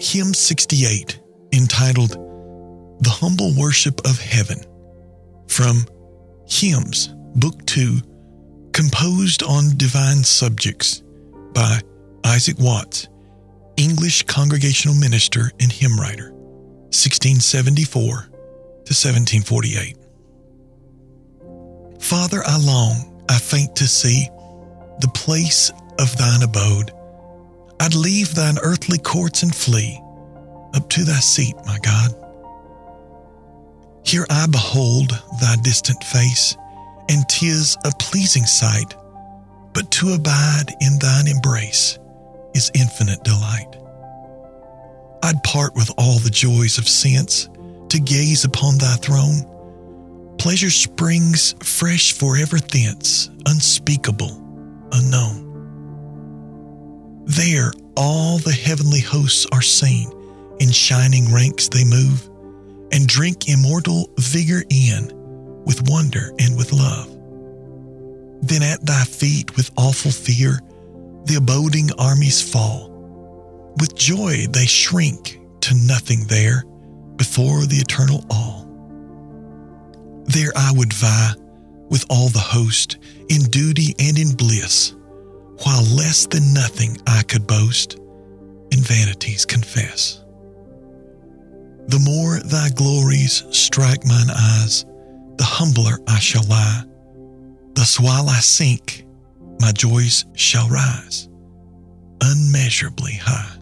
Hymn 68, entitled The Humble Worship of Heaven, from Hymns, Book 2, composed on divine subjects by Isaac Watts, English congregational minister and hymn writer, 1674 to 1748. Father, I long, I faint to see the place of thine abode. I'd leave thine earthly courts and flee up to thy seat, my God. Here I behold thy distant face, and 'tis a pleasing sight, but to abide in thine embrace is infinite delight. I'd part with all the joys of sense to gaze upon thy throne. Pleasure springs fresh forever thence, unspeakable, unknown. There all the heavenly hosts are seen, in shining ranks they move, and drink immortal vigor in with wonder and with love. Then at thy feet with awful fear the aboding armies fall. With joy they shrink to nothing there before the eternal all. There I would vie with all the host in duty and in bliss, while less than nothing I could boast in vanities confess. The more thy glories strike mine eyes, the humbler I shall lie. Thus while I sink, my joys shall rise unmeasurably high.